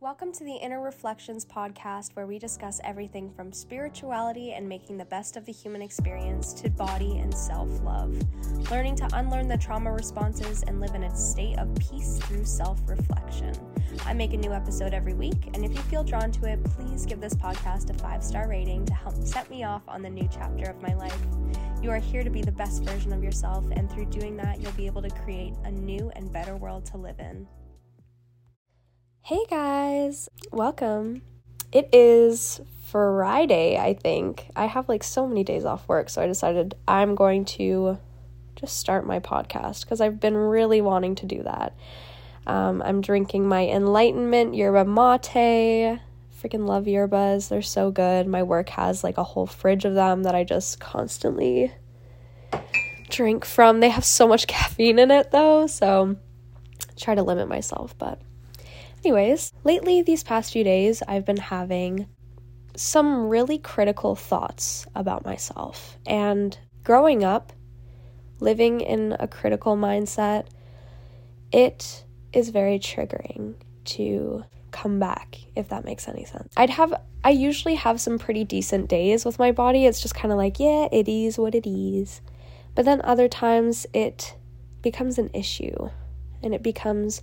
Welcome to the Inner Reflections podcast, where we discuss everything from spirituality and making the best of the human experience to body and self love. Learning to unlearn the trauma responses and live in a state of peace through self reflection. I make a new episode every week, and if you feel drawn to it, please give this podcast a five star rating to help set me off on the new chapter of my life. You are here to be the best version of yourself, and through doing that, you'll be able to create a new and better world to live in. Hey guys, welcome. It is Friday, I think. I have like so many days off work, so I decided I'm going to just start my podcast because I've been really wanting to do that. Um, I'm drinking my Enlightenment yerba mate. Freaking love yerbas, they're so good. My work has like a whole fridge of them that I just constantly drink from. They have so much caffeine in it though, so try to limit myself, but Anyways, lately, these past few days, I've been having some really critical thoughts about myself. And growing up, living in a critical mindset, it is very triggering to come back, if that makes any sense. I'd have, I usually have some pretty decent days with my body. It's just kind of like, yeah, it is what it is. But then other times it becomes an issue and it becomes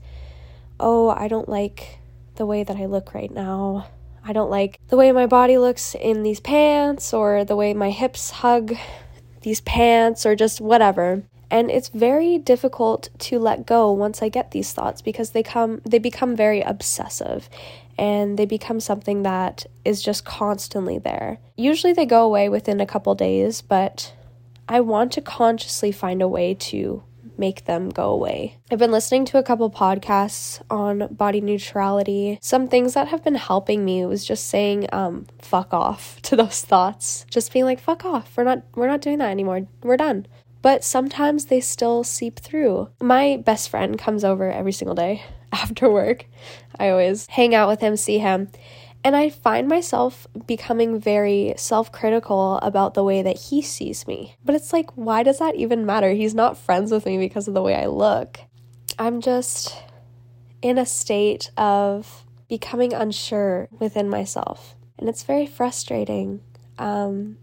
oh, I don't like the way that I look right now. I don't like the way my body looks in these pants or the way my hips hug these pants or just whatever. And it's very difficult to let go once I get these thoughts because they come they become very obsessive and they become something that is just constantly there. Usually they go away within a couple days, but I want to consciously find a way to make them go away. I've been listening to a couple podcasts on body neutrality. Some things that have been helping me was just saying um fuck off to those thoughts. Just being like fuck off. We're not we're not doing that anymore. We're done. But sometimes they still seep through. My best friend comes over every single day after work. I always hang out with him, see him. And I find myself becoming very self critical about the way that he sees me. But it's like, why does that even matter? He's not friends with me because of the way I look. I'm just in a state of becoming unsure within myself. And it's very frustrating um,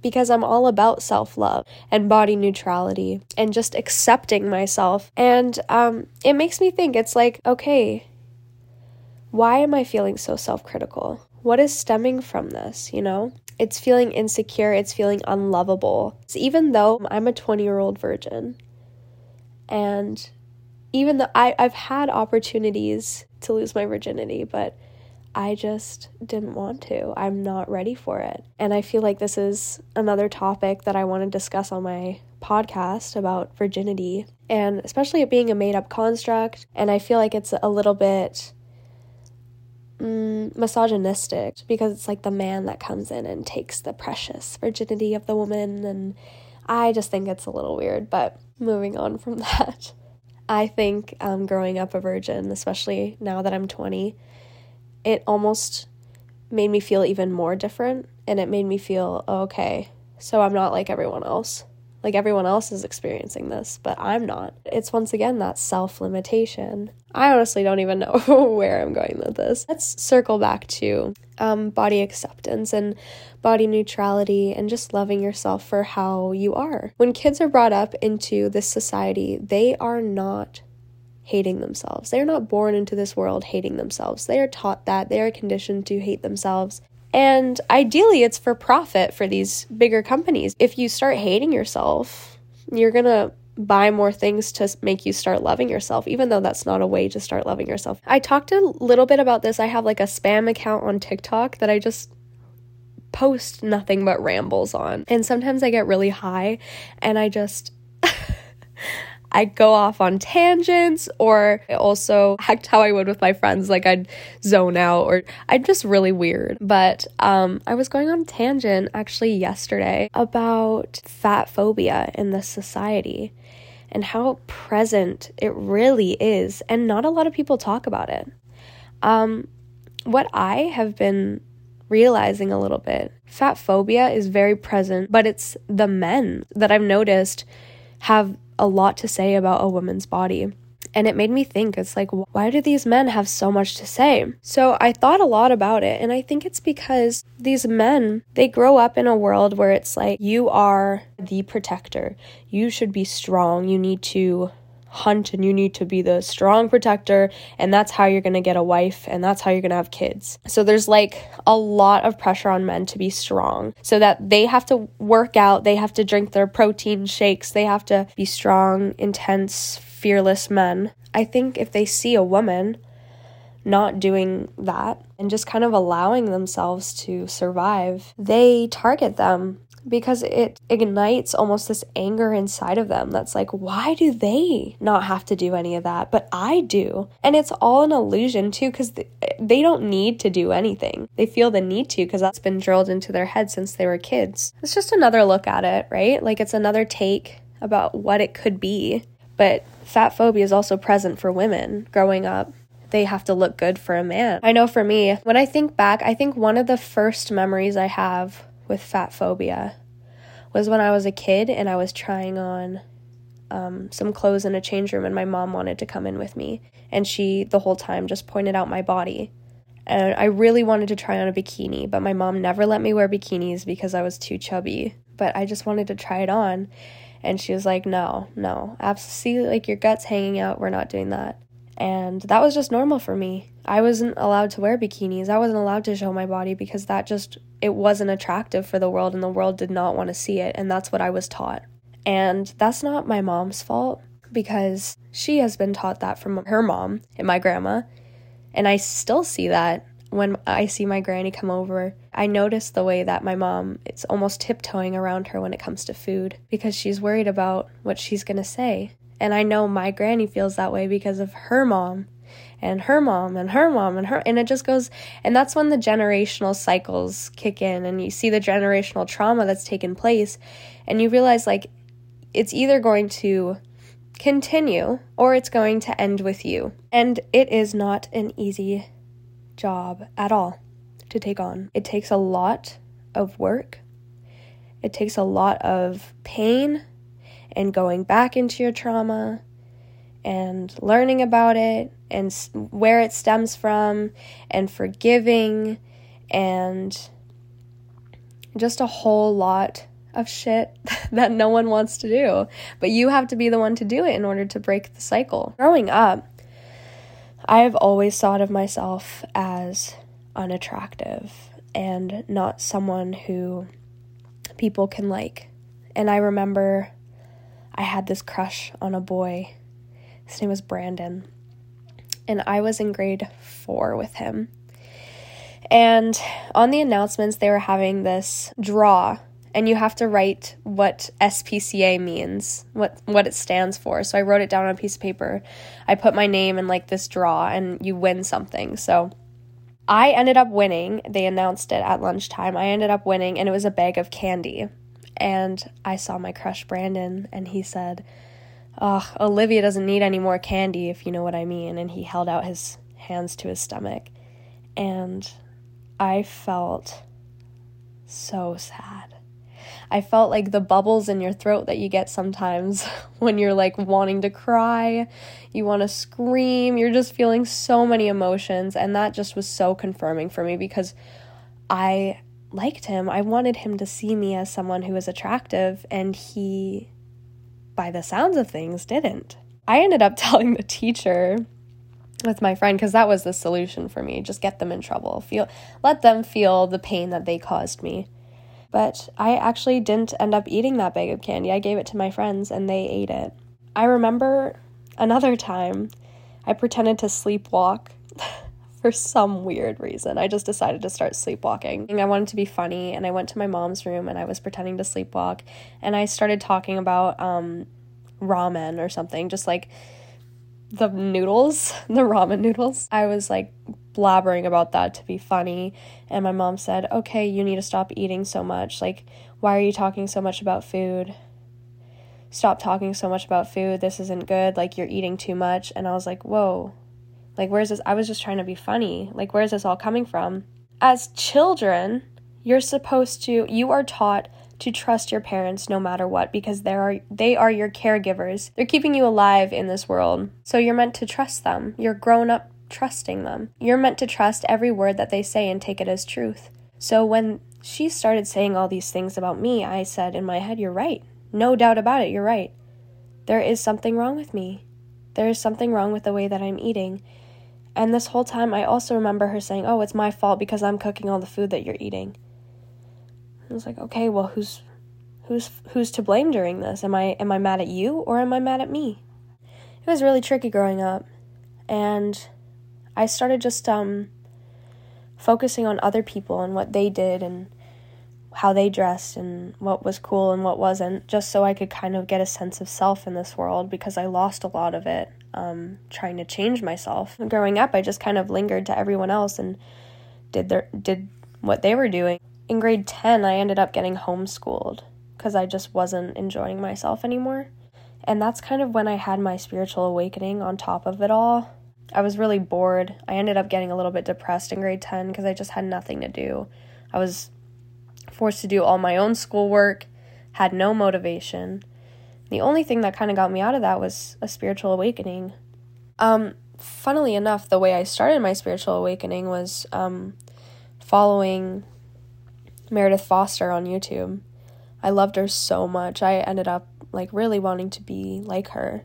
because I'm all about self love and body neutrality and just accepting myself. And um, it makes me think it's like, okay, why am I feeling so self critical? What is stemming from this, you know? It's feeling insecure, it's feeling unlovable. So even though I'm a 20 year old virgin, and even though I, I've had opportunities to lose my virginity, but I just didn't want to. I'm not ready for it. And I feel like this is another topic that I want to discuss on my podcast about virginity, and especially it being a made up construct. And I feel like it's a little bit mm, misogynistic because it's like the man that comes in and takes the precious virginity of the woman. And I just think it's a little weird. But moving on from that, I think um, growing up a virgin, especially now that I'm 20, it almost made me feel even more different. And it made me feel, oh, okay, so I'm not like everyone else. Like everyone else is experiencing this, but I'm not. It's once again that self limitation. I honestly don't even know where I'm going with this. Let's circle back to um, body acceptance and body neutrality and just loving yourself for how you are. When kids are brought up into this society, they are not hating themselves. They're not born into this world hating themselves. They are taught that. They are conditioned to hate themselves. And ideally, it's for profit for these bigger companies. If you start hating yourself, you're going to buy more things to make you start loving yourself, even though that's not a way to start loving yourself. I talked a little bit about this. I have like a spam account on TikTok that I just post nothing but rambles on. And sometimes I get really high and I just I go off on tangents or I also act how I would with my friends. Like I'd zone out or I'm just really weird. But um, I was going on tangent actually yesterday about fat phobia in this society and how present it really is. And not a lot of people talk about it. Um, what I have been realizing a little bit fat phobia is very present, but it's the men that I've noticed have a lot to say about a woman's body. And it made me think, it's like, why do these men have so much to say? So I thought a lot about it. And I think it's because these men, they grow up in a world where it's like, you are the protector. You should be strong. You need to hunt and you need to be the strong protector and that's how you're going to get a wife and that's how you're going to have kids. So there's like a lot of pressure on men to be strong so that they have to work out, they have to drink their protein shakes, they have to be strong, intense, fearless men. I think if they see a woman not doing that and just kind of allowing themselves to survive, they target them because it ignites almost this anger inside of them that's like, why do they not have to do any of that? But I do. And it's all an illusion too, because they don't need to do anything. They feel the need to because that's been drilled into their head since they were kids. It's just another look at it, right? Like it's another take about what it could be. But fat phobia is also present for women growing up they have to look good for a man. I know for me, when I think back, I think one of the first memories I have with fat phobia was when I was a kid and I was trying on um, some clothes in a change room, and my mom wanted to come in with me. And she, the whole time, just pointed out my body. And I really wanted to try on a bikini, but my mom never let me wear bikinis because I was too chubby. But I just wanted to try it on. And she was like, no, no, absolutely, see, like your guts hanging out. We're not doing that. And that was just normal for me. I wasn't allowed to wear bikinis. I wasn't allowed to show my body because that just it wasn't attractive for the world and the world did not want to see it and that's what I was taught. And that's not my mom's fault because she has been taught that from her mom and my grandma. And I still see that when I see my granny come over. I notice the way that my mom is almost tiptoeing around her when it comes to food because she's worried about what she's going to say. And I know my granny feels that way because of her mom and her mom and her mom and her and it just goes and that's when the generational cycles kick in and you see the generational trauma that's taken place and you realize like it's either going to continue or it's going to end with you. And it is not an easy job at all to take on. It takes a lot of work. It takes a lot of pain and going back into your trauma and learning about it and where it stems from and forgiving and just a whole lot of shit that no one wants to do. But you have to be the one to do it in order to break the cycle. Growing up, I have always thought of myself as unattractive and not someone who people can like. And I remember I had this crush on a boy. His name was Brandon. And I was in grade four with him. And on the announcements, they were having this draw, and you have to write what SPCA means, what what it stands for. So I wrote it down on a piece of paper. I put my name in like this draw, and you win something. So I ended up winning. They announced it at lunchtime. I ended up winning, and it was a bag of candy and I saw my crush Brandon, and he said, Oh, Olivia doesn't need any more candy, if you know what I mean. And he held out his hands to his stomach. And I felt so sad. I felt like the bubbles in your throat that you get sometimes when you're like wanting to cry, you want to scream, you're just feeling so many emotions. And that just was so confirming for me because I liked him. I wanted him to see me as someone who was attractive, and he, by the sounds of things, didn't. I ended up telling the teacher with my friend because that was the solution for me just get them in trouble feel let them feel the pain that they caused me but i actually didn't end up eating that bag of candy i gave it to my friends and they ate it i remember another time i pretended to sleepwalk for some weird reason. I just decided to start sleepwalking. I wanted to be funny and I went to my mom's room and I was pretending to sleepwalk and I started talking about um, ramen or something, just like the noodles, the ramen noodles. I was like blabbering about that to be funny and my mom said, "Okay, you need to stop eating so much. Like why are you talking so much about food?" Stop talking so much about food. This isn't good. Like, you're eating too much. And I was like, whoa, like, where's this? I was just trying to be funny. Like, where's this all coming from? As children, you're supposed to, you are taught to trust your parents no matter what because they are they are your caregivers. They're keeping you alive in this world. So you're meant to trust them. You're grown up trusting them. You're meant to trust every word that they say and take it as truth. So when she started saying all these things about me, I said in my head, You're right. No doubt about it, you're right. There is something wrong with me. There is something wrong with the way that I'm eating. And this whole time, I also remember her saying, Oh, it's my fault because I'm cooking all the food that you're eating. I was like, okay, well, who's who's who's to blame during this? Am I am I mad at you or am I mad at me? It was really tricky growing up, and I started just um focusing on other people and what they did and how they dressed and what was cool and what wasn't, just so I could kind of get a sense of self in this world because I lost a lot of it um, trying to change myself. Growing up, I just kind of lingered to everyone else and did their did what they were doing in grade 10, I ended up getting homeschooled because I just wasn't enjoying myself anymore. And that's kind of when I had my spiritual awakening on top of it all. I was really bored. I ended up getting a little bit depressed in grade 10 because I just had nothing to do. I was forced to do all my own schoolwork, had no motivation. The only thing that kind of got me out of that was a spiritual awakening. Um, funnily enough, the way I started my spiritual awakening was um, following Meredith Foster on YouTube. I loved her so much. I ended up like really wanting to be like her.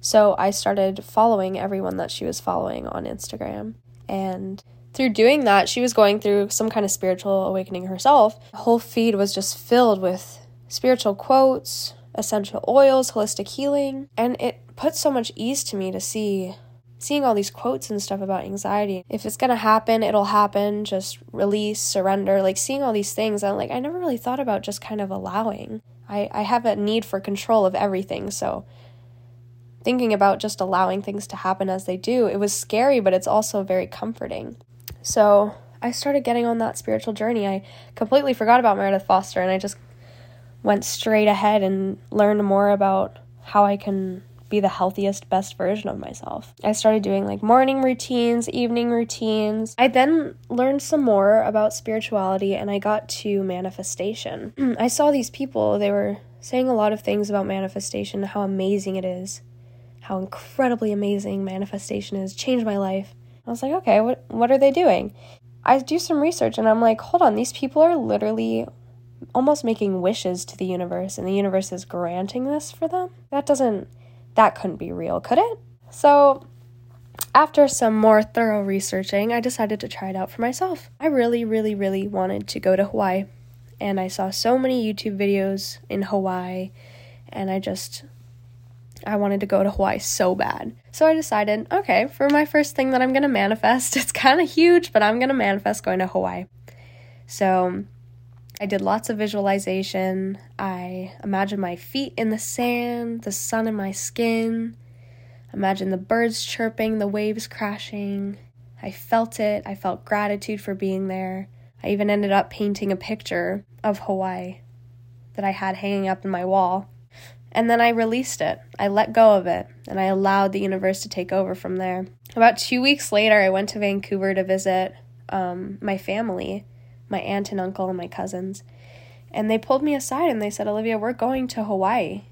So I started following everyone that she was following on Instagram. And through doing that, she was going through some kind of spiritual awakening herself. The whole feed was just filled with spiritual quotes, essential oils, holistic healing, and it put so much ease to me to see seeing all these quotes and stuff about anxiety. If it's gonna happen, it'll happen. Just release, surrender. Like seeing all these things, I'm like, I never really thought about just kind of allowing. I, I have a need for control of everything, so thinking about just allowing things to happen as they do, it was scary, but it's also very comforting. So I started getting on that spiritual journey. I completely forgot about Meredith Foster and I just went straight ahead and learned more about how I can be the healthiest, best version of myself. I started doing like morning routines, evening routines. I then learned some more about spirituality and I got to manifestation. I saw these people, they were saying a lot of things about manifestation, how amazing it is, how incredibly amazing manifestation is, changed my life. I was like, okay, what what are they doing? I do some research and I'm like, hold on, these people are literally almost making wishes to the universe and the universe is granting this for them. That doesn't that couldn't be real, could it? So, after some more thorough researching, I decided to try it out for myself. I really, really, really wanted to go to Hawaii, and I saw so many YouTube videos in Hawaii, and I just I wanted to go to Hawaii so bad. So I decided, okay, for my first thing that I'm going to manifest, it's kind of huge, but I'm going to manifest going to Hawaii. So I did lots of visualization. I imagined my feet in the sand, the sun in my skin. Imagine the birds chirping, the waves crashing. I felt it. I felt gratitude for being there. I even ended up painting a picture of Hawaii that I had hanging up in my wall. And then I released it. I let go of it, and I allowed the universe to take over from there. About two weeks later, I went to Vancouver to visit um, my family my aunt and uncle and my cousins. And they pulled me aside and they said, Olivia, we're going to Hawaii.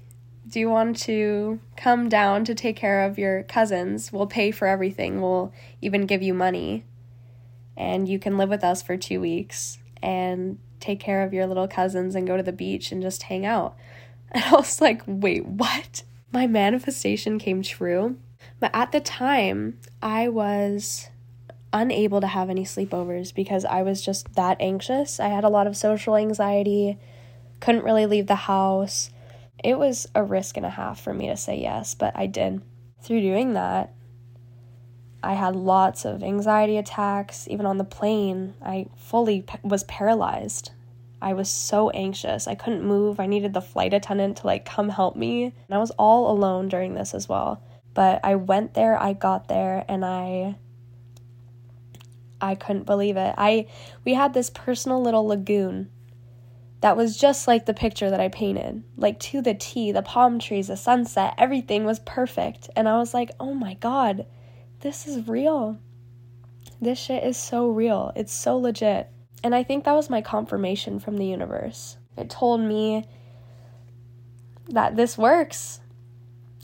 Do you want to come down to take care of your cousins? We'll pay for everything. We'll even give you money. And you can live with us for two weeks and take care of your little cousins and go to the beach and just hang out. And I was like, wait, what? My manifestation came true. But at the time, I was unable to have any sleepovers because I was just that anxious. I had a lot of social anxiety, couldn't really leave the house. It was a risk and a half for me to say yes, but I did. Through doing that, I had lots of anxiety attacks. Even on the plane, I fully was paralyzed. I was so anxious. I couldn't move. I needed the flight attendant to like come help me. And I was all alone during this as well. But I went there, I got there, and I I couldn't believe it. I we had this personal little lagoon that was just like the picture that I painted. Like to the T, the palm trees, the sunset, everything was perfect. And I was like, "Oh my god, this is real. This shit is so real. It's so legit." And I think that was my confirmation from the universe. It told me that this works,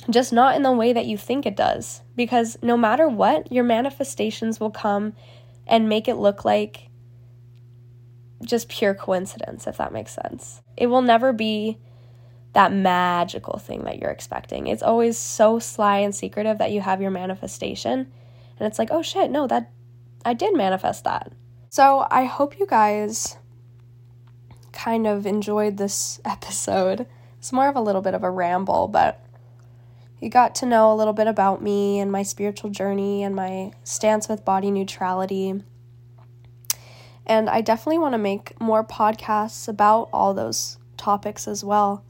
just not in the way that you think it does. Because no matter what, your manifestations will come and make it look like just pure coincidence, if that makes sense. It will never be that magical thing that you're expecting. It's always so sly and secretive that you have your manifestation. And it's like, oh shit, no, that I did manifest that. So I hope you guys kind of enjoyed this episode. It's more of a little bit of a ramble, but you got to know a little bit about me and my spiritual journey and my stance with body neutrality. And I definitely want to make more podcasts about all those topics as well.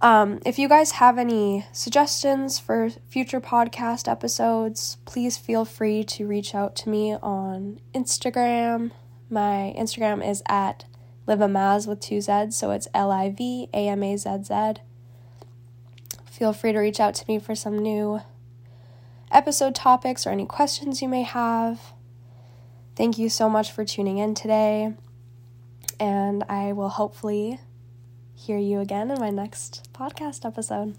Um, if you guys have any suggestions for future podcast episodes, please feel free to reach out to me on Instagram. My Instagram is at Livamazz with two Z's, so it's L I V A M A Z Z. Feel free to reach out to me for some new episode topics or any questions you may have. Thank you so much for tuning in today, and I will hopefully hear you again in my next podcast episode.